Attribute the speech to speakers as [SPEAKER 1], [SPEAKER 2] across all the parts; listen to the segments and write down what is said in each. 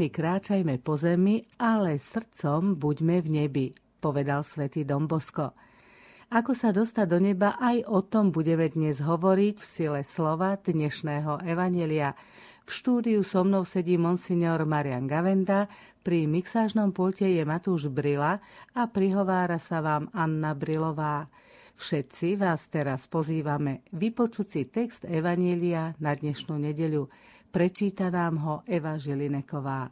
[SPEAKER 1] Nohami kráčajme po zemi, ale srdcom buďme v nebi, povedal svätý Dombosko. Ako sa dostať do neba, aj o tom budeme dnes hovoriť v sile slova dnešného Evanelia. V štúdiu so mnou sedí monsignor Marian Gavenda, pri mixážnom pulte je Matúš Brila a prihovára sa vám Anna Brilová. Všetci vás teraz pozývame vypočuť si text Evanielia na dnešnú nedeľu. Prečíta nám ho Eva Žilineková.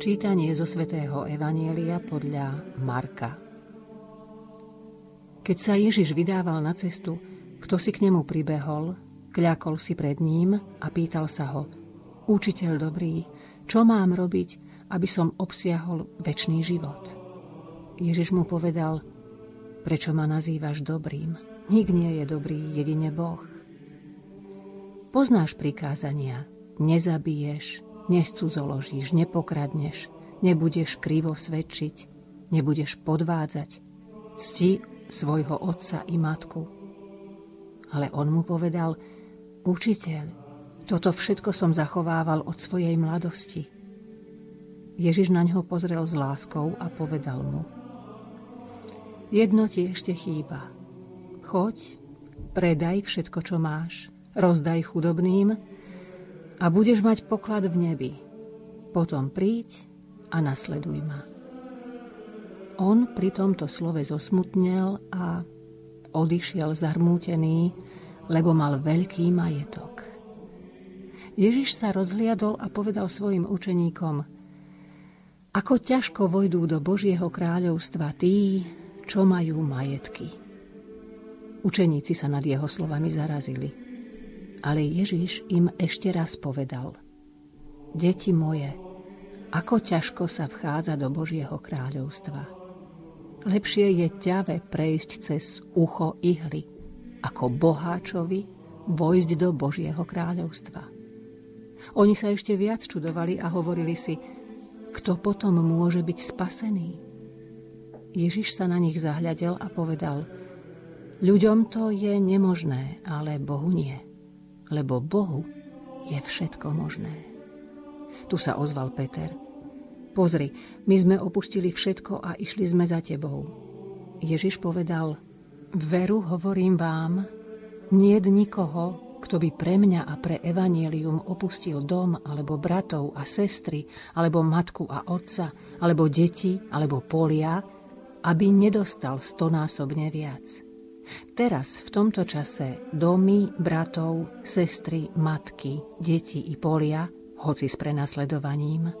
[SPEAKER 2] Čítanie zo svätého Evanielia podľa Marka. Keď sa Ježiš vydával na cestu, kto si k nemu pribehol, kľakol si pred ním a pýtal sa ho – Učiteľ dobrý, čo mám robiť, aby som obsiahol väčší život? Ježiš mu povedal, prečo ma nazývaš dobrým? Nik nie je dobrý, jedine Boh. Poznáš prikázania, nezabiješ, nescudzoložíš, nepokradneš, nebudeš krivo svedčiť, nebudeš podvádzať, cti svojho otca i matku. Ale on mu povedal, učiteľ, toto všetko som zachovával od svojej mladosti. Ježiš na ňo pozrel s láskou a povedal mu Jedno ti ešte chýba. Choď, predaj všetko, čo máš, rozdaj chudobným a budeš mať poklad v nebi. Potom príď a nasleduj ma. On pri tomto slove zosmutnel a odišiel zarmútený, lebo mal veľký majetok. Ježiš sa rozhliadol a povedal svojim učeníkom, ako ťažko vojdú do Božieho kráľovstva tí, čo majú majetky. Učeníci sa nad jeho slovami zarazili. Ale Ježiš im ešte raz povedal, Deti moje, ako ťažko sa vchádza do Božieho kráľovstva. Lepšie je ťave prejsť cez ucho ihly, ako boháčovi vojsť do Božieho kráľovstva. Oni sa ešte viac čudovali a hovorili si, kto potom môže byť spasený? Ježiš sa na nich zahľadel a povedal, ľuďom to je nemožné, ale Bohu nie, lebo Bohu je všetko možné. Tu sa ozval Peter. Pozri, my sme opustili všetko a išli sme za tebou. Ježiš povedal, veru hovorím vám, nie nikoho, kto by pre mňa a pre evanielium opustil dom, alebo bratov a sestry, alebo matku a otca, alebo deti, alebo polia, aby nedostal stonásobne viac. Teraz, v tomto čase, domy, bratov, sestry, matky, deti i polia, hoci s prenasledovaním,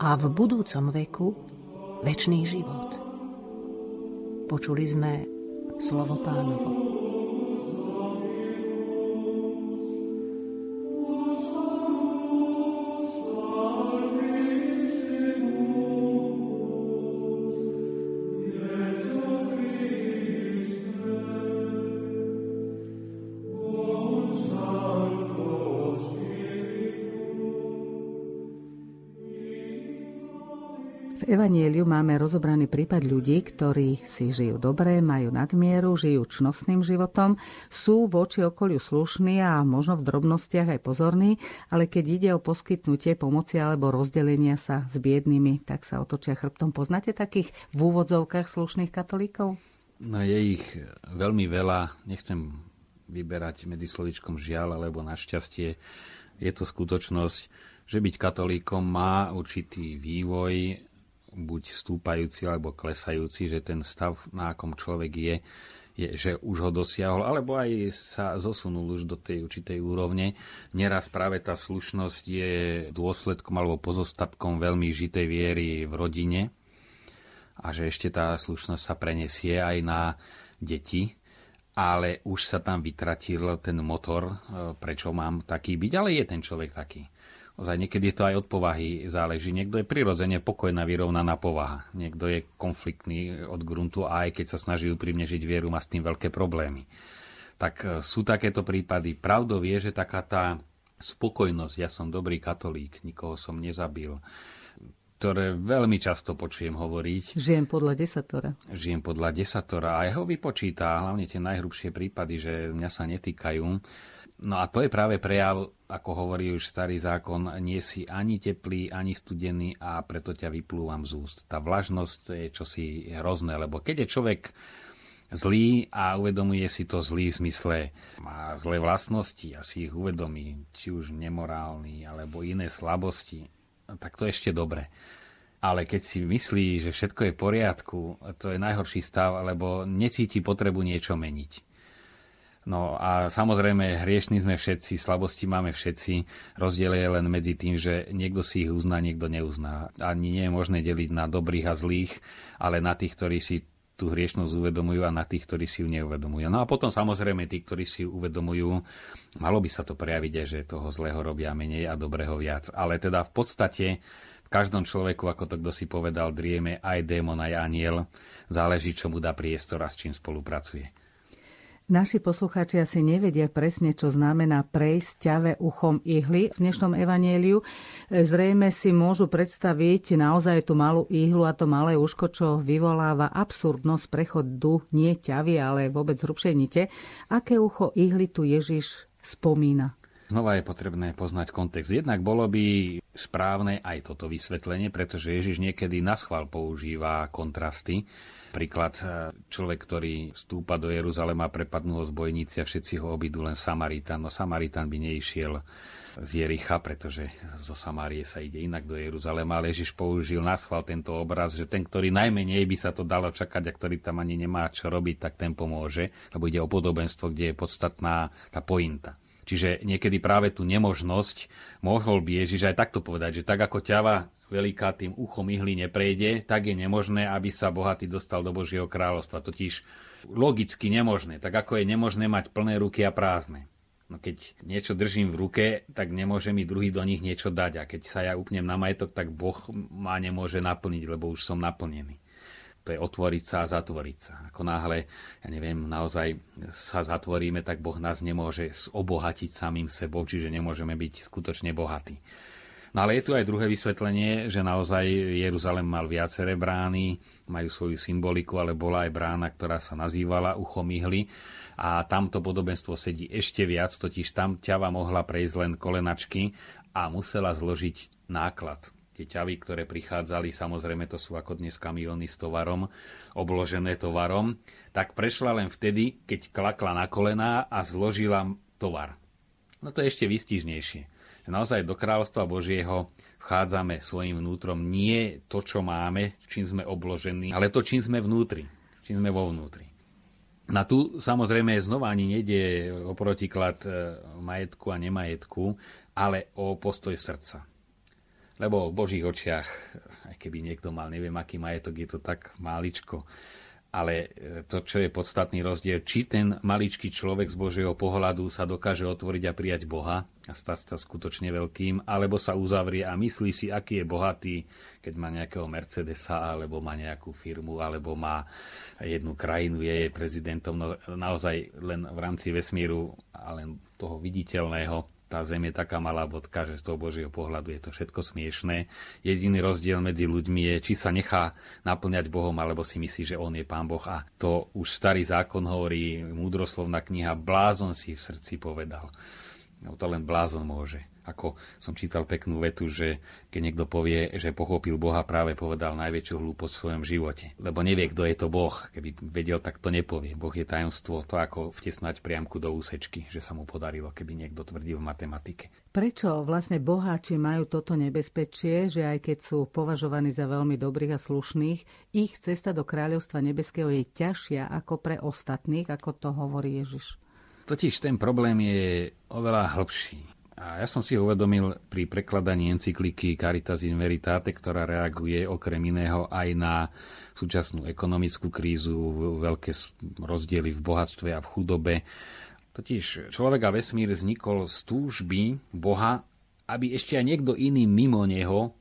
[SPEAKER 2] a v budúcom veku väčší život. Počuli sme slovo pánovo.
[SPEAKER 1] Evanieliu máme rozobraný prípad ľudí, ktorí si žijú dobre, majú nadmieru, žijú čnostným životom, sú voči okoliu slušní a možno v drobnostiach aj pozorní, ale keď ide o poskytnutie pomoci alebo rozdelenia sa s biednými, tak sa otočia chrbtom. Poznáte takých v úvodzovkách slušných katolíkov?
[SPEAKER 3] No je ich veľmi veľa, nechcem vyberať medzi slovičkom žiaľ alebo našťastie. Je to skutočnosť, že byť katolíkom má určitý vývoj buď stúpajúci alebo klesajúci, že ten stav, na akom človek je, je, že už ho dosiahol, alebo aj sa zosunul už do tej určitej úrovne. Neraz práve tá slušnosť je dôsledkom alebo pozostatkom veľmi žitej viery v rodine a že ešte tá slušnosť sa prenesie aj na deti, ale už sa tam vytratil ten motor, e, prečo mám taký byť, ale je ten človek taký. Ozaj niekedy je to aj od povahy záleží. Niekto je prirodzene pokojná, vyrovnaná povaha. Niekto je konfliktný od gruntu a aj keď sa snaží úprimne žiť vieru, má s tým veľké problémy. Tak e, sú takéto prípady. Pravdou je, že taká tá spokojnosť, ja som dobrý katolík, nikoho som nezabil, ktoré veľmi často počujem hovoriť.
[SPEAKER 1] Žijem podľa desatora.
[SPEAKER 3] Žijem podľa desatora a jeho vypočíta hlavne tie najhrubšie prípady, že mňa sa netýkajú. No a to je práve prejav, ako hovorí už starý zákon, nie si ani teplý, ani studený a preto ťa vyplúvam z úst. Tá vlažnosť je čosi hrozné, lebo keď je človek zlý a uvedomuje si to zlý v zmysle, má zlé vlastnosti a si ich uvedomí, či už nemorálny alebo iné slabosti, tak to ešte dobre. Ale keď si myslí, že všetko je v poriadku, to je najhorší stav, alebo necíti potrebu niečo meniť. No a samozrejme, hriešní sme všetci, slabosti máme všetci. Rozdiel je len medzi tým, že niekto si ich uzná, niekto neuzná. Ani nie je možné deliť na dobrých a zlých, ale na tých, ktorí si tú hriešnosť uvedomujú a na tých, ktorí si ju neuvedomujú. No a potom samozrejme tí, ktorí si ju uvedomujú, malo by sa to prejaviť že toho zlého robia menej a dobrého viac. Ale teda v podstate v každom človeku, ako to kto si povedal, drieme aj démon, aj aniel. Záleží, čo mu dá priestor a s čím spolupracuje.
[SPEAKER 1] Naši poslucháči asi nevedia presne, čo znamená prejsť ťave uchom ihly. V dnešnom evanieliu zrejme si môžu predstaviť naozaj tú malú ihlu a to malé uško, čo vyvoláva absurdnosť prechodu nie ťavy, ale vôbec hrubšej nite. Aké ucho ihly tu Ježiš spomína?
[SPEAKER 3] Znova je potrebné poznať kontext. Jednak bolo by správne aj toto vysvetlenie, pretože Ježiš niekedy na schvál používa kontrasty Príklad, e, človek, ktorý stúpa do Jeruzalema, prepadnú ho zbojníci a všetci ho obidú len Samaritán. No Samaritán by neišiel z Jericha, pretože zo Samárie sa ide inak do Jeruzalema, ale Ježiš použil na schvál tento obraz, že ten, ktorý najmenej by sa to dalo čakať a ktorý tam ani nemá čo robiť, tak ten pomôže, lebo ide o podobenstvo, kde je podstatná tá pointa. Čiže niekedy práve tú nemožnosť mohol by Ježiš aj takto povedať, že tak ako ťava veľká tým uchom ihly neprejde, tak je nemožné, aby sa bohatý dostal do Božieho kráľovstva. Totiž logicky nemožné, tak ako je nemožné mať plné ruky a prázdne. No keď niečo držím v ruke, tak nemôže mi druhý do nich niečo dať. A keď sa ja upnem na majetok, tak Boh ma nemôže naplniť, lebo už som naplnený. To je otvoriť sa a zatvoriť sa. Ako náhle, ja neviem, naozaj sa zatvoríme, tak Boh nás nemôže obohatiť samým sebou, čiže nemôžeme byť skutočne bohatí. No ale je tu aj druhé vysvetlenie, že naozaj Jeruzalem mal viaceré brány, majú svoju symboliku, ale bola aj brána, ktorá sa nazývala uchom ihly a tamto podobenstvo sedí ešte viac, totiž tam ťava mohla prejsť len kolenačky a musela zložiť náklad. Tie ťavy, ktoré prichádzali, samozrejme to sú ako dnes kamiony s tovarom, obložené tovarom, tak prešla len vtedy, keď klakla na kolená a zložila tovar. No to je ešte vystižnejšie naozaj do kráľovstva Božieho vchádzame svojim vnútrom nie to, čo máme, čím sme obložení, ale to, čím sme vnútri, čím sme vo vnútri. Na tu samozrejme znova ani nejde o protiklad e, majetku a nemajetku, ale o postoj srdca. Lebo v Božích očiach, aj keby niekto mal neviem aký majetok, je to tak máličko, ale e, to, čo je podstatný rozdiel, či ten maličký človek z Božieho pohľadu sa dokáže otvoriť a prijať Boha a stať sa skutočne veľkým, alebo sa uzavrie a myslí si, aký je bohatý, keď má nejakého Mercedesa, alebo má nejakú firmu, alebo má jednu krajinu, je prezidentom, no, naozaj len v rámci vesmíru a len toho viditeľného tá zem je taká malá bodka, že z toho Božieho pohľadu je to všetko smiešné. Jediný rozdiel medzi ľuďmi je, či sa nechá naplňať Bohom, alebo si myslí, že On je Pán Boh. A to už starý zákon hovorí, múdroslovná kniha, blázon si v srdci povedal. No to len blázon môže. Ako som čítal peknú vetu, že keď niekto povie, že pochopil Boha, práve povedal najväčšiu hlúposť v svojom živote. Lebo nevie, kto je to Boh. Keby vedel, tak to nepovie. Boh je tajomstvo, to ako vtesnať priamku do úsečky, že sa mu podarilo, keby niekto tvrdil v matematike.
[SPEAKER 1] Prečo vlastne boháči majú toto nebezpečie, že aj keď sú považovaní za veľmi dobrých a slušných, ich cesta do kráľovstva nebeského je ťažšia ako pre ostatných, ako to hovorí Ježiš?
[SPEAKER 3] Totiž ten problém je oveľa hlbší. A ja som si uvedomil pri prekladaní encykliky Caritas in Veritate, ktorá reaguje okrem iného aj na súčasnú ekonomickú krízu, veľké rozdiely v bohatstve a v chudobe. Totiž človek a vesmír vznikol z túžby Boha, aby ešte aj niekto iný mimo neho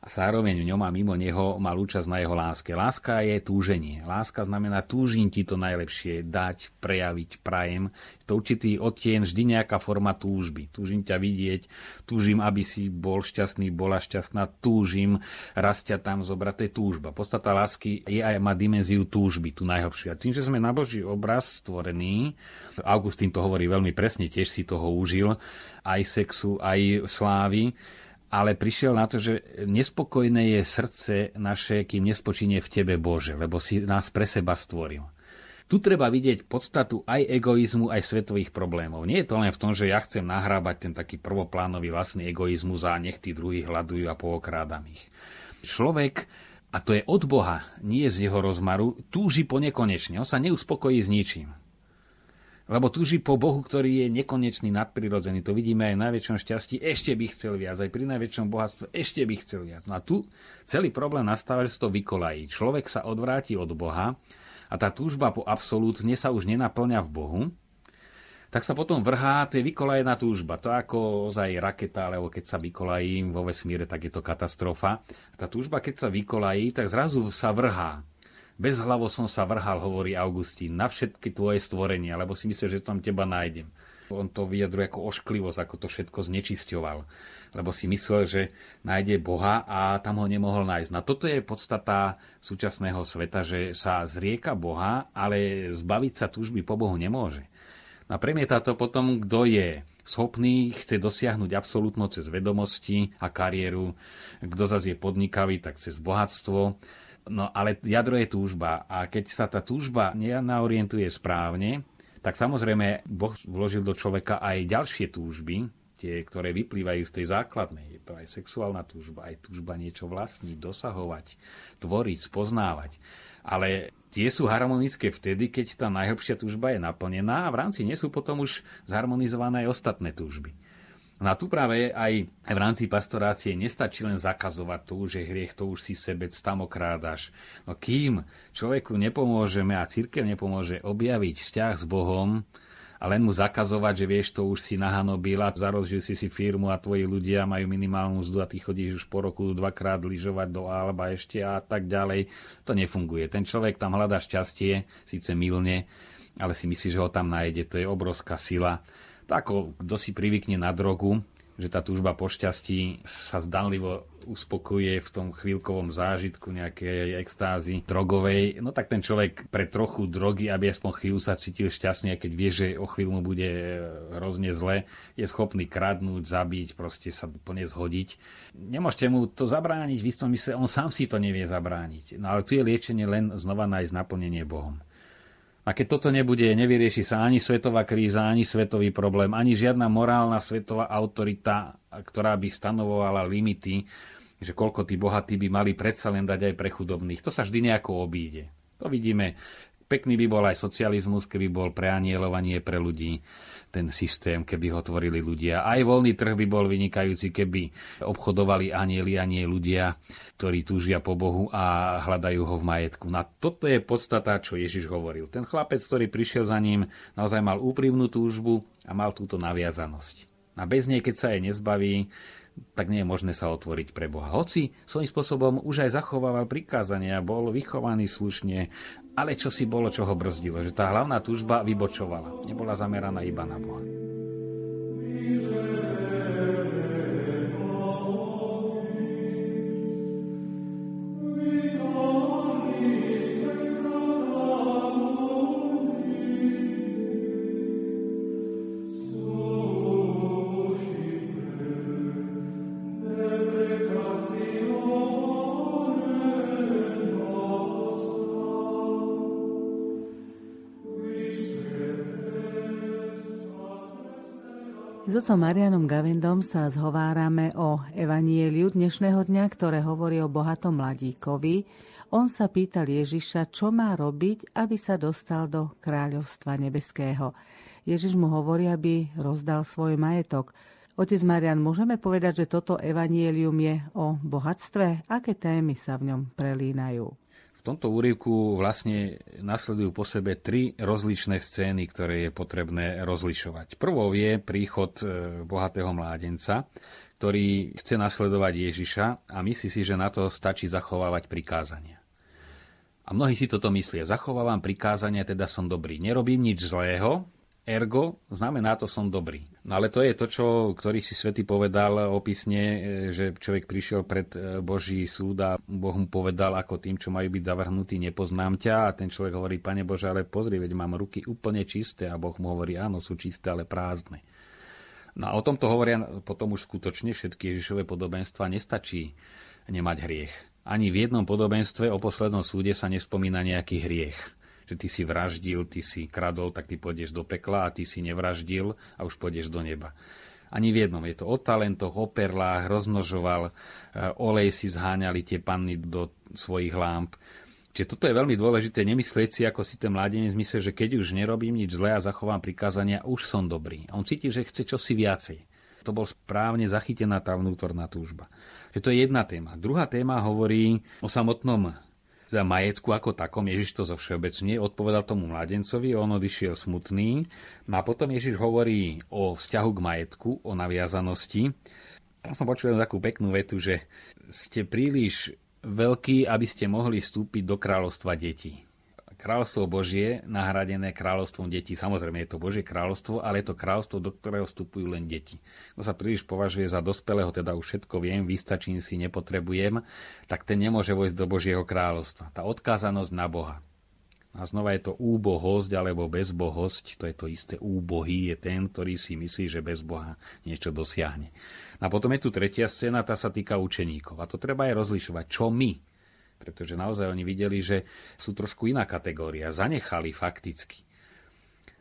[SPEAKER 3] a zároveň v ňom a mimo neho mal účasť na jeho láske. Láska je túženie. Láska znamená túžim ti to najlepšie dať, prejaviť, prajem. To určitý odtien, vždy nejaká forma túžby. Túžim ťa vidieť, túžim, aby si bol šťastný, bola šťastná, túžim raz tam zobrať, to je túžba. Podstata lásky je aj má dimenziu túžby, tu najhlbšiu. A tým, že sme na Boží obraz stvorení, Augustín to hovorí veľmi presne, tiež si toho užil, aj sexu, aj slávy, ale prišiel na to, že nespokojné je srdce naše, kým nespočíne v Tebe, Bože, lebo si nás pre seba stvoril. Tu treba vidieť podstatu aj egoizmu, aj svetových problémov. Nie je to len v tom, že ja chcem nahrábať ten taký prvoplánový vlastný egoizmus a nech tí druhí hľadujú a pookrádam ich. Človek, a to je od Boha, nie z jeho rozmaru, túži po nekonečne. On sa neuspokojí s ničím. Lebo túži po Bohu, ktorý je nekonečný, nadprirodzený. To vidíme aj v najväčšom šťastí. Ešte by chcel viac. Aj pri najväčšom bohatstve ešte by chcel viac. No a tu celý problém nastáva, že to vykolají. Človek sa odvráti od Boha a tá túžba po absolútne sa už nenaplňa v Bohu, tak sa potom vrhá, to je vykolajená túžba. To ako ozaj raketa, alebo keď sa vykolají vo vesmíre, tak je to katastrofa. Tá túžba, keď sa vykolají, tak zrazu sa vrhá hlavo som sa vrhal, hovorí Augustín, na všetky tvoje stvorenia, lebo si myslel, že tam teba nájdem. On to vyjadruje ako ošklivosť, ako to všetko znečisťoval. Lebo si myslel, že nájde Boha a tam ho nemohol nájsť. No toto je podstata súčasného sveta, že sa zrieka Boha, ale zbaviť sa túžby po Bohu nemôže. No premieta to potom, kto je schopný, chce dosiahnuť absolútno cez vedomosti a kariéru, kto zase je podnikavý, tak cez bohatstvo No ale jadro je túžba a keď sa tá túžba nenaorientuje správne, tak samozrejme Boh vložil do človeka aj ďalšie túžby, tie, ktoré vyplývajú z tej základnej. Je to aj sexuálna túžba, aj túžba niečo vlastniť, dosahovať, tvoriť, spoznávať. Ale tie sú harmonické vtedy, keď tá najhlbšia túžba je naplnená a v rámci nie sú potom už zharmonizované aj ostatné túžby. No a tu práve aj v rámci pastorácie nestačí len zakazovať to, že hriech to už si sebec tam okrádaš. No kým človeku nepomôžeme a církev nepomôže objaviť vzťah s Bohom a len mu zakazovať, že vieš, to už si nahanobila, zarožil si si firmu a tvoji ľudia majú minimálnu mzdu a ty chodíš už po roku dvakrát lyžovať do Alba ešte a tak ďalej. To nefunguje. Ten človek tam hľadá šťastie, síce milne, ale si myslí, že ho tam nájde. To je obrovská sila ako kto si privykne na drogu, že tá túžba po šťastí sa zdanlivo uspokuje v tom chvíľkovom zážitku nejakej extázy drogovej, no tak ten človek pre trochu drogy, aby aspoň chvíľu sa cítil šťastne, a keď vie, že o chvíľu mu bude hrozne zle, je schopný kradnúť, zabiť, proste sa plne zhodiť. Nemôžete mu to zabrániť, v istom mysle, on sám si to nevie zabrániť. No ale tu je liečenie len znova nájsť naplnenie Bohom. A keď toto nebude, nevyrieši sa ani svetová kríza, ani svetový problém, ani žiadna morálna svetová autorita, ktorá by stanovovala limity, že koľko tí bohatí by mali predsa len dať aj pre chudobných. To sa vždy nejako obíde. To vidíme. Pekný by bol aj socializmus, keby bol preanielovanie pre ľudí ten systém, keby ho tvorili ľudia. Aj voľný trh by bol vynikajúci, keby obchodovali anieli a nie ľudia, ktorí túžia po Bohu a hľadajú ho v majetku. Na toto je podstata, čo Ježiš hovoril. Ten chlapec, ktorý prišiel za ním, naozaj mal úprimnú túžbu a mal túto naviazanosť. A bez nej, keď sa jej nezbaví, tak nie je možné sa otvoriť pre Boha. Hoci svojím spôsobom už aj zachovával prikázania, bol vychovaný slušne, ale čo si bolo, čo ho brzdilo, že tá hlavná túžba vybočovala, nebola zameraná iba na Boha.
[SPEAKER 1] S otcom Marianom Gavendom sa zhovárame o evanieliu dnešného dňa, ktoré hovorí o bohatom mladíkovi. On sa pýtal Ježiša, čo má robiť, aby sa dostal do kráľovstva nebeského. Ježiš mu hovorí, aby rozdal svoj majetok. Otec Marian, môžeme povedať, že toto evanielium je o bohatstve? Aké témy sa v ňom prelínajú?
[SPEAKER 3] V tomto úryvku vlastne nasledujú po sebe tri rozličné scény, ktoré je potrebné rozlišovať. Prvou je príchod e, bohatého mládenca, ktorý chce nasledovať Ježiša a myslí si, že na to stačí zachovávať prikázania. A mnohí si toto myslia. Zachovávam prikázania, teda som dobrý. Nerobím nič zlého, ergo znamená to som dobrý. No ale to je to, čo, ktorý si svety povedal opisne, e, že človek prišiel pred e, Boží súd a Boh mu povedal ako tým, čo majú byť zavrhnutí, nepoznám ťa a ten človek hovorí, pane Bože, ale pozri, veď mám ruky úplne čisté a Boh mu hovorí, áno, sú čisté, ale prázdne. No a o tomto hovoria potom už skutočne všetky Ježišové podobenstva. Nestačí nemať hriech. Ani v jednom podobenstve o poslednom súde sa nespomína nejaký hriech. Že ty si vraždil, ty si kradol, tak ty pôjdeš do pekla a ty si nevraždil a už pôjdeš do neba. Ani v jednom. Je to o talentoch, o perlách, rozmnožoval, e, olej si zháňali tie panny do svojich lámp. Čiže toto je veľmi dôležité, nemyslieť si, ako si ten mladenec myslí, že keď už nerobím nič zlé a zachovám prikázania, už som dobrý. A on cíti, že chce čosi viacej. To bol správne zachytená tá vnútorná túžba. Že to je jedna téma. Druhá téma hovorí o samotnom teda majetku ako takom. Ježiš to zo všeobecne odpovedal tomu mladencovi, on odišiel smutný. No a potom Ježiš hovorí o vzťahu k majetku, o naviazanosti. Tam som počul takú peknú vetu, že ste príliš veľký, aby ste mohli vstúpiť do kráľovstva detí. Kráľovstvo Božie nahradené kráľovstvom detí. Samozrejme je to Božie kráľovstvo, ale je to kráľovstvo, do ktorého vstupujú len deti. To sa príliš považuje za dospelého, teda už všetko viem, vystačím si, nepotrebujem, tak ten nemôže vojsť do Božieho kráľovstva. Tá odkázanosť na Boha. A znova je to úbohosť alebo bezbohosť, to je to isté. Úbohý je ten, ktorý si myslí, že bez Boha niečo dosiahne. A potom je tu tretia scéna, tá sa týka učeníkov. A to treba aj rozlišovať, čo my. Pretože naozaj oni videli, že sú trošku iná kategória. Zanechali fakticky.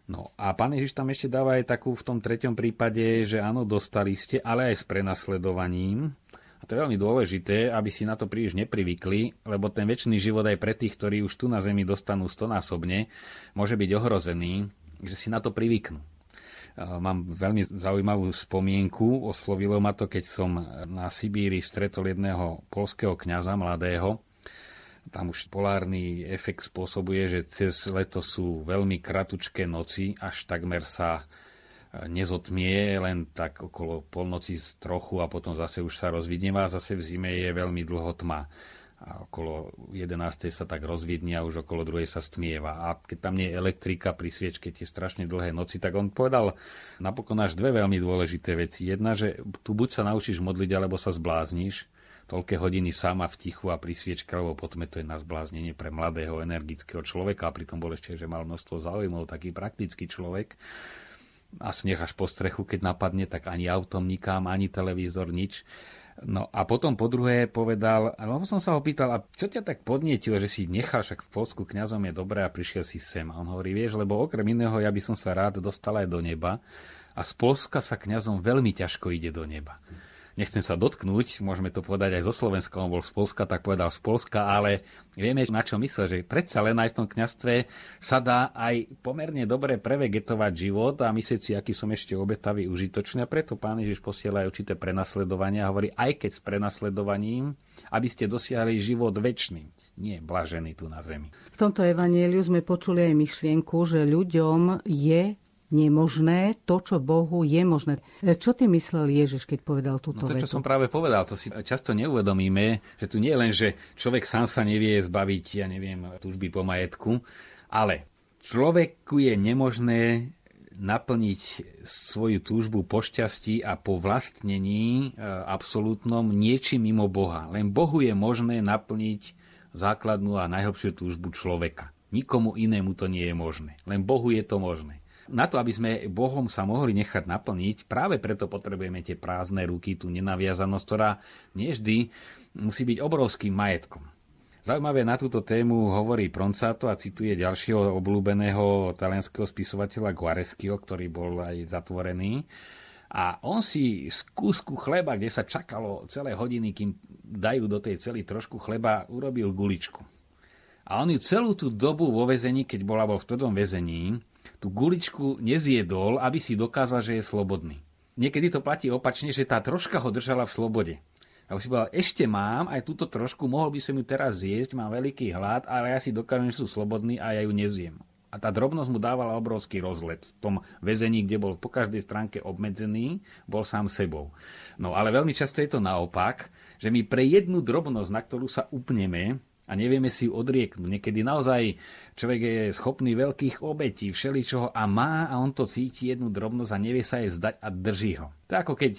[SPEAKER 3] No a pán Ježiš tam ešte dáva aj takú v tom treťom prípade, že áno, dostali ste, ale aj s prenasledovaním. A to je veľmi dôležité, aby si na to príliš neprivykli, lebo ten väčší život aj pre tých, ktorí už tu na Zemi dostanú stonásobne, môže byť ohrozený, že si na to privyknú. Mám veľmi zaujímavú spomienku. Oslovilo ma to, keď som na Sibíri stretol jedného polského kňaza mladého. Tam už polárny efekt spôsobuje, že cez leto sú veľmi kratučké noci, až takmer sa nezotmie, len tak okolo polnoci trochu a potom zase už sa rozvidneva a zase v zime je veľmi dlho tma a okolo 11. sa tak rozvidne a už okolo 2. sa stmieva. A keď tam nie je elektrika pri sviečke tie strašne dlhé noci, tak on povedal napokon až dve veľmi dôležité veci. Jedna, že tu buď sa naučíš modliť, alebo sa zblázniš. Toľké hodiny sama v tichu a pri alebo potom to je na zbláznenie pre mladého, energického človeka a pritom bol ešte, že mal množstvo záujmov, taký praktický človek a sneh až po strechu, keď napadne, tak ani autom nikám, ani televízor, nič. No a potom po druhé povedal, lebo som sa ho pýtal, a čo ťa tak podnietilo, že si nechal však v Polsku kňazom je dobré a prišiel si sem. A on hovorí, vieš, lebo okrem iného ja by som sa rád dostal aj do neba a z Polska sa kňazom veľmi ťažko ide do neba nechcem sa dotknúť, môžeme to povedať aj zo Slovenska, on bol z Polska, tak povedal z Polska, ale vieme, na čo myslel, že predsa len aj v tom kňastve sa dá aj pomerne dobre prevegetovať život a myslieť si, aký som ešte obetavý, užitočný. A preto pán Ježiš posiela aj určité prenasledovanie a hovorí, aj keď s prenasledovaním, aby ste dosiahli život väčší nie blažený tu na zemi.
[SPEAKER 1] V tomto evanieliu sme počuli aj myšlienku, že ľuďom je nemožné, to, čo Bohu je možné. E, čo ty myslel Ježiš, keď povedal túto
[SPEAKER 3] no to,
[SPEAKER 1] vetu?
[SPEAKER 3] čo som práve povedal, to si často neuvedomíme, že tu nie je len, že človek sám sa nevie zbaviť, ja neviem, túžby po majetku, ale človeku je nemožné naplniť svoju túžbu po šťastí a po vlastnení e, absolútnom niečím mimo Boha. Len Bohu je možné naplniť základnú a najhlbšiu túžbu človeka. Nikomu inému to nie je možné. Len Bohu je to možné na to, aby sme Bohom sa mohli nechať naplniť, práve preto potrebujeme tie prázdne ruky, tú nenaviazanosť, ktorá nevždy musí byť obrovským majetkom. Zaujímavé na túto tému hovorí Proncato a cituje ďalšieho obľúbeného talianského spisovateľa Guareschiho, ktorý bol aj zatvorený. A on si z kúsku chleba, kde sa čakalo celé hodiny, kým dajú do tej celý trošku chleba, urobil guličku. A on ju celú tú dobu vo väzení, keď bola vo tvrdom väzení, tú guličku nezjedol, aby si dokázal, že je slobodný. Niekedy to platí opačne, že tá troška ho držala v slobode. A už si povedal, ešte mám aj túto trošku, mohol by som ju teraz zjesť, mám veľký hlad, ale ja si dokážem, že sú slobodný a ja ju nezjem. A tá drobnosť mu dávala obrovský rozlet. V tom väzení, kde bol po každej stránke obmedzený, bol sám sebou. No ale veľmi často je to naopak, že my pre jednu drobnosť, na ktorú sa upneme, a nevieme si ju odrieknúť. Niekedy naozaj človek je schopný veľkých obetí, všeličoho a má a on to cíti jednu drobnosť a nevie sa jej zdať a drží ho. To je ako keď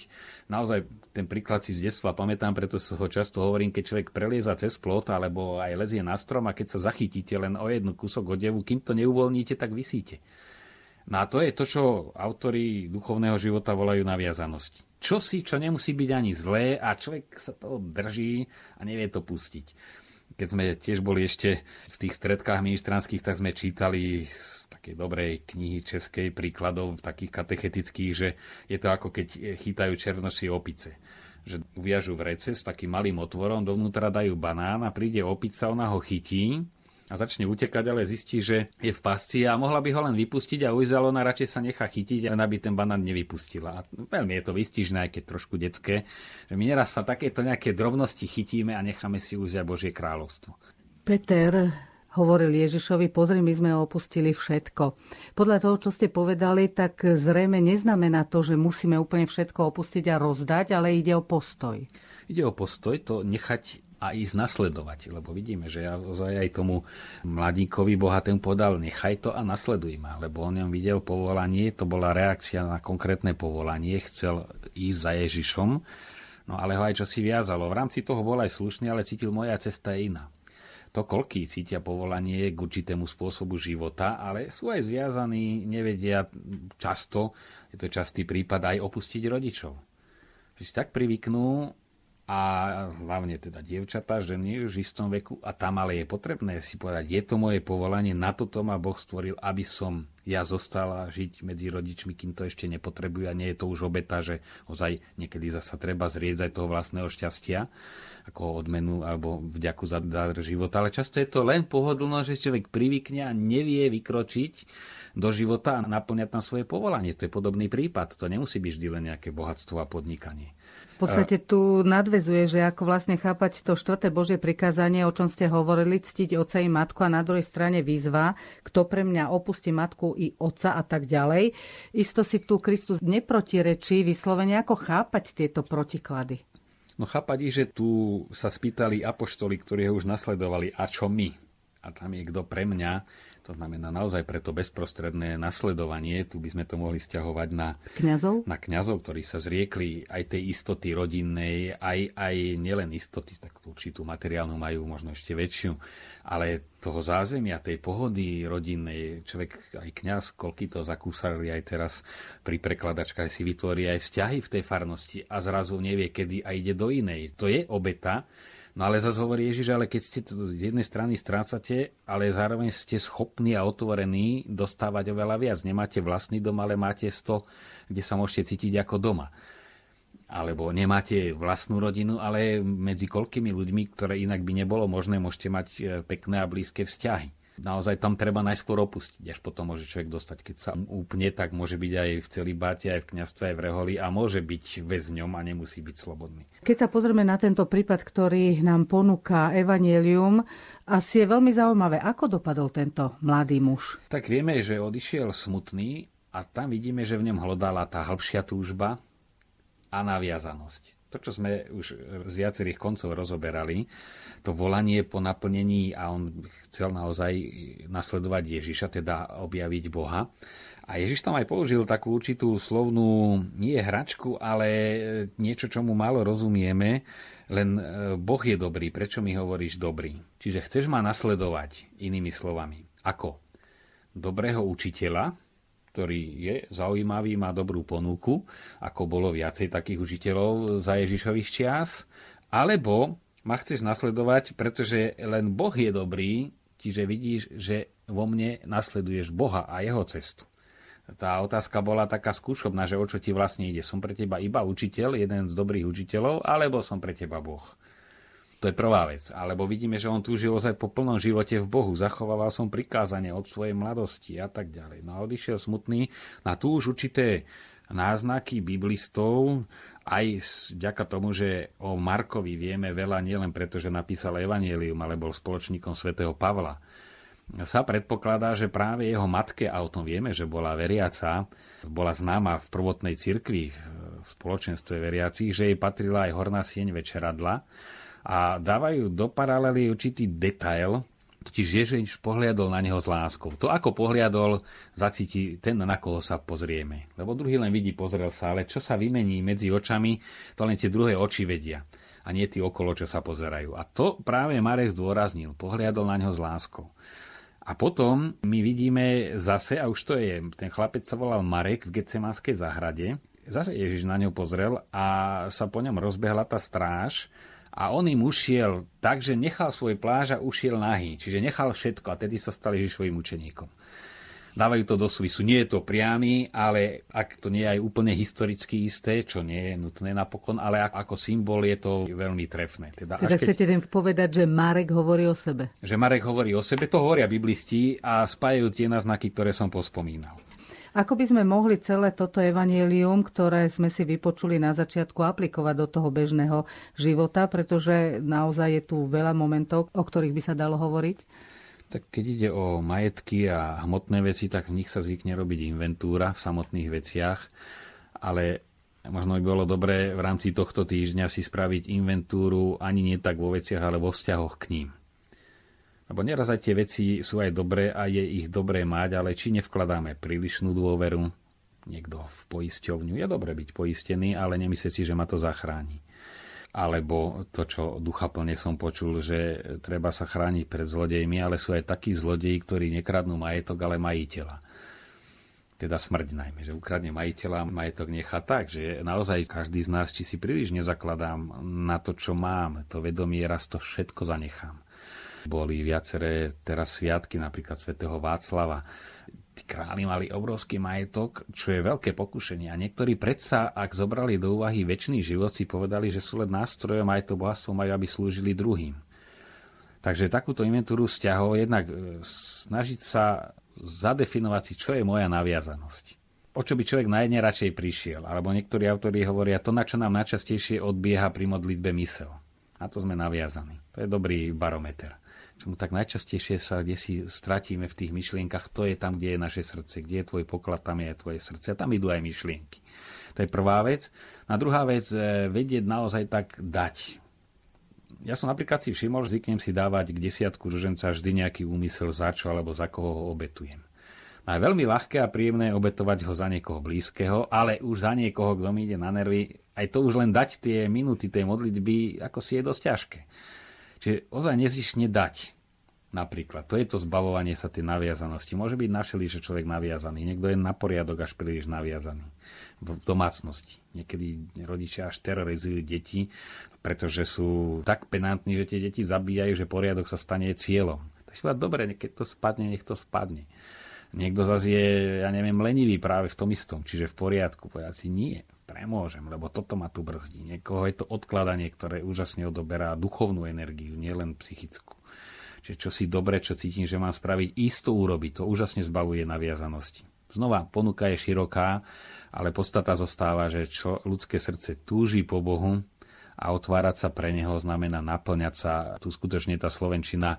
[SPEAKER 3] naozaj ten príklad si z detstva pamätám, preto ho často hovorím, keď človek prelieza cez plot alebo aj lezie na strom a keď sa zachytíte len o jednu kúsok odevu, kým to neuvoľníte, tak vysíte. No a to je to, čo autori duchovného života volajú naviazanosť. Čo si, čo nemusí byť ani zlé a človek sa toho drží a nevie to pustiť keď sme tiež boli ešte v tých stredkách ministranských, tak sme čítali z takej dobrej knihy českej príkladov, takých katechetických, že je to ako keď chytajú černoši opice. Že uviažu vrece s takým malým otvorom, dovnútra dajú banán a príde opica, ona ho chytí a začne utekať, ale zistí, že je v pasci a mohla by ho len vypustiť a ujsť, ale ona radšej sa nechá chytiť, len aby ten banán nevypustila. A veľmi je to vystižné, aj keď trošku detské, že my neraz sa takéto nejaké drobnosti chytíme a necháme si ujsť Božie kráľovstvo.
[SPEAKER 1] Peter, hovoril Ježišovi, pozri, my sme opustili všetko. Podľa toho, čo ste povedali, tak zrejme neznamená to, že musíme úplne všetko opustiť a rozdať, ale ide o postoj.
[SPEAKER 3] Ide o postoj, to nechať a ísť nasledovať. Lebo vidíme, že ja aj tomu mladíkovi bohatému podal, nechaj to a nasleduj ma. Lebo on ňom videl povolanie, to bola reakcia na konkrétne povolanie, chcel ísť za Ježišom, no ale ho aj čo si viazalo. V rámci toho bol aj slušný, ale cítil, moja cesta je iná. To koľký cítia povolanie k určitému spôsobu života, ale sú aj zviazaní, nevedia často, je to častý prípad, aj opustiť rodičov. Že si tak privyknú a hlavne teda dievčatá, ženy už v istom veku a tam ale je potrebné si povedať, je to moje povolanie, na toto ma Boh stvoril, aby som ja zostala žiť medzi rodičmi, kým to ešte nepotrebujú a nie je to už obeta, že ozaj niekedy zasa treba zrieť aj toho vlastného šťastia ako odmenu alebo vďaku za dar života, ale často je to len pohodlno, že človek privykne a nevie vykročiť do života a naplňať tam svoje povolanie. To je podobný prípad. To nemusí byť vždy len nejaké bohatstvo a podnikanie.
[SPEAKER 1] Podstate tu nadvezuje, že ako vlastne chápať to štvrté Božie prikázanie, o čom ste hovorili, ctiť oca i matku a na druhej strane výzva, kto pre mňa opustí matku i oca a tak ďalej. Isto si tu Kristus neprotirečí vyslovene, ako chápať tieto protiklady.
[SPEAKER 3] No chápať že tu sa spýtali apoštoli, ktorí ho už nasledovali, a čo my? A tam je kto pre mňa, to znamená naozaj preto bezprostredné nasledovanie, tu by sme to mohli stiahovať na
[SPEAKER 1] kňazov,
[SPEAKER 3] na kňazov ktorí sa zriekli aj tej istoty rodinnej, aj, aj nielen istoty, tak určitú materiálnu majú možno ešte väčšiu, ale toho zázemia, tej pohody rodinnej, človek aj kňaz, koľky to zakúsali aj teraz pri prekladačkách si vytvorí aj vzťahy v tej farnosti a zrazu nevie, kedy a ide do inej. To je obeta, No ale zase hovorí Ježiš, ale keď ste to z jednej strany strácate, ale zároveň ste schopní a otvorení dostávať oveľa viac. Nemáte vlastný dom, ale máte 100, kde sa môžete cítiť ako doma. Alebo nemáte vlastnú rodinu, ale medzi koľkými ľuďmi, ktoré inak by nebolo možné, môžete mať e, pekné a blízke vzťahy naozaj tam treba najskôr opustiť, až potom môže človek dostať. Keď sa úplne, tak môže byť aj v celý báte, aj v kniastve, aj v reholi a môže byť väzňom a nemusí byť slobodný.
[SPEAKER 1] Keď sa pozrieme na tento prípad, ktorý nám ponúka Evangelium, asi je veľmi zaujímavé, ako dopadol tento mladý muž.
[SPEAKER 3] Tak vieme, že odišiel smutný a tam vidíme, že v ňom hľadala tá hĺbšia túžba a naviazanosť. To, čo sme už z viacerých koncov rozoberali, to volanie po naplnení a on chcel naozaj nasledovať Ježiša, teda objaviť Boha. A Ježiš tam aj použil takú určitú slovnú, nie hračku, ale niečo, čo mu málo rozumieme, len e, Boh je dobrý, prečo mi hovoríš dobrý? Čiže chceš ma nasledovať, inými slovami. Ako? Dobrého učiteľa, ktorý je zaujímavý, má dobrú ponuku, ako bolo viacej takých učiteľov za Ježišových čias, alebo ma chceš nasledovať, pretože len Boh je dobrý, čiže vidíš, že vo mne nasleduješ Boha a jeho cestu. Tá otázka bola taká skúšobná, že o čo ti vlastne ide. Som pre teba iba učiteľ, jeden z dobrých učiteľov, alebo som pre teba Boh. To je prvá vec. Alebo vidíme, že on túžil ozaj po plnom živote v Bohu. Zachovával som prikázanie od svojej mladosti a tak ďalej. No a odišiel smutný na tú už určité náznaky biblistov, aj vďaka tomu, že o Markovi vieme veľa nielen preto, že napísal Evangelium, ale bol spoločníkom svätého Pavla. sa predpokladá, že práve jeho matke, a o tom vieme, že bola veriaca, bola známa v prvotnej cirkvi, v spoločenstve veriacich, že jej patrila aj horná sieň večeradla a dávajú do paralely určitý detail, totiž Ježiš pohliadol na neho s láskou. To, ako pohliadol, zacíti ten, na koho sa pozrieme. Lebo druhý len vidí, pozrel sa, ale čo sa vymení medzi očami, to len tie druhé oči vedia. A nie tí okolo, čo sa pozerajú. A to práve Marek zdôraznil. Pohliadol na neho s láskou. A potom my vidíme zase, a už to je, ten chlapec sa volal Marek v Getsemanskej záhrade, zase Ježiš na ňo pozrel a sa po ňom rozbehla tá stráž a on im ušiel tak, že nechal svoj pláž a ušiel nahý. Čiže nechal všetko a tedy sa stal Ježišovým učeníkom. Dávajú to do súvisu. Nie je to priamy, ale ak to nie je aj úplne historicky isté, čo nie je nutné napokon, ale ako symbol je to veľmi trefné.
[SPEAKER 1] Teda, teda keď... chcete povedať, že Marek hovorí o sebe?
[SPEAKER 3] Že Marek hovorí o sebe, to hovoria biblisti a spájajú tie náznaky, ktoré som pospomínal.
[SPEAKER 1] Ako by sme mohli celé toto evanielium, ktoré sme si vypočuli na začiatku, aplikovať do toho bežného života, pretože naozaj je tu veľa momentov, o ktorých by sa dalo hovoriť?
[SPEAKER 3] Tak keď ide o majetky a hmotné veci, tak v nich sa zvykne robiť inventúra v samotných veciach, ale možno by bolo dobré v rámci tohto týždňa si spraviť inventúru ani nie tak vo veciach, ale vo vzťahoch k ním. Lebo neraz aj tie veci sú aj dobré a je ich dobré mať, ale či nevkladáme prílišnú dôveru, niekto v poisťovňu, je dobre byť poistený, ale nemyslieť si, že ma to zachráni. Alebo to, čo ducha plne som počul, že treba sa chrániť pred zlodejmi, ale sú aj takí zlodeji, ktorí nekradnú majetok, ale majiteľa. Teda smrť najmä, že ukradne majiteľa, majetok nechá tak, že naozaj každý z nás, či si príliš nezakladám na to, čo mám, to vedomie, raz to všetko zanechám boli viaceré teraz sviatky, napríklad svätého Václava. Tí králi mali obrovský majetok, čo je veľké pokušenie. A niektorí predsa, ak zobrali do úvahy väčší život, si povedali, že sú len nástrojom aj to bohatstvo majú, aby slúžili druhým. Takže takúto inventúru vzťahov jednak e, snažiť sa zadefinovať si, čo je moja naviazanosť. O čo by človek najneradšej prišiel. Alebo niektorí autori hovoria to, na čo nám najčastejšie odbieha pri modlitbe mysel. Na to sme naviazaní. To je dobrý barometer čomu tak najčastejšie sa kde si stratíme v tých myšlienkach, to je tam, kde je naše srdce, kde je tvoj poklad, tam je tvoje srdce. A tam idú aj myšlienky. To je prvá vec. A druhá vec, e, vedieť naozaj tak dať. Ja som napríklad si všimol, zvyknem si dávať k desiatku ruženca vždy nejaký úmysel za čo alebo za koho ho obetujem. A je veľmi ľahké a príjemné obetovať ho za niekoho blízkeho, ale už za niekoho, kto mi ide na nervy, aj to už len dať tie minuty tej modlitby, ako si je dosť ťažké. Čiže ozaj nezišne dať. Napríklad, to je to zbavovanie sa tej naviazanosti. Môže byť našeli, že človek naviazaný. Niekto je na poriadok až príliš naviazaný v domácnosti. Niekedy rodičia až terorizujú deti, pretože sú tak penantní, že tie deti zabíjajú, že poriadok sa stane cieľom. Tak si dobre, keď to spadne, nech to spadne. Niekto zase je, ja neviem, lenivý práve v tom istom, čiže v poriadku. Povedať si nie, premôžem, lebo toto ma tu brzdí. Niekoho je to odkladanie, ktoré úžasne odoberá duchovnú energiu, nielen psychickú. Čiže čo si dobre, čo cítim, že mám spraviť, isto urobiť. To úžasne zbavuje naviazanosti. Znova, ponuka je široká, ale podstata zostáva, že čo ľudské srdce túži po Bohu a otvárať sa pre Neho znamená naplňať sa. Tu skutočne tá Slovenčina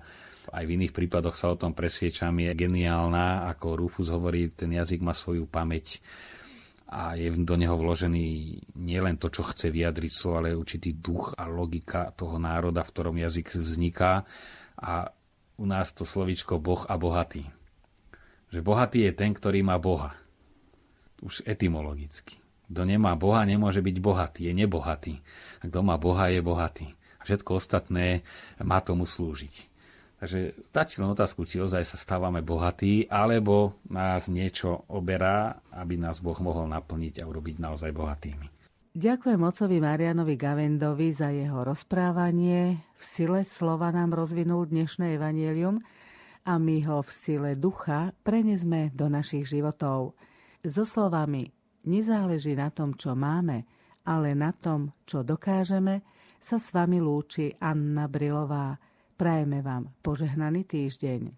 [SPEAKER 3] aj v iných prípadoch sa o tom presviečam, je geniálna. Ako Rufus hovorí, ten jazyk má svoju pamäť a je do neho vložený nielen to, čo chce vyjadriť slovo, ale určitý duch a logika toho národa, v ktorom jazyk vzniká. A u nás to slovičko Boh a bohatý. Že bohatý je ten, ktorý má Boha. Už etymologicky. Kto nemá Boha, nemôže byť bohatý, je nebohatý. A kto má Boha, je bohatý. A všetko ostatné má tomu slúžiť. Takže dať si len otázku, či ozaj sa stávame bohatí, alebo nás niečo oberá, aby nás Boh mohol naplniť a urobiť naozaj bohatými.
[SPEAKER 1] Ďakujem ocovi Marianovi Gavendovi za jeho rozprávanie. V sile slova nám rozvinul dnešné evanielium a my ho v sile ducha prenesme do našich životov. So slovami nezáleží na tom, čo máme, ale na tom, čo dokážeme, sa s vami lúči Anna Brilová. Prajeme vám požehnaný týždeň.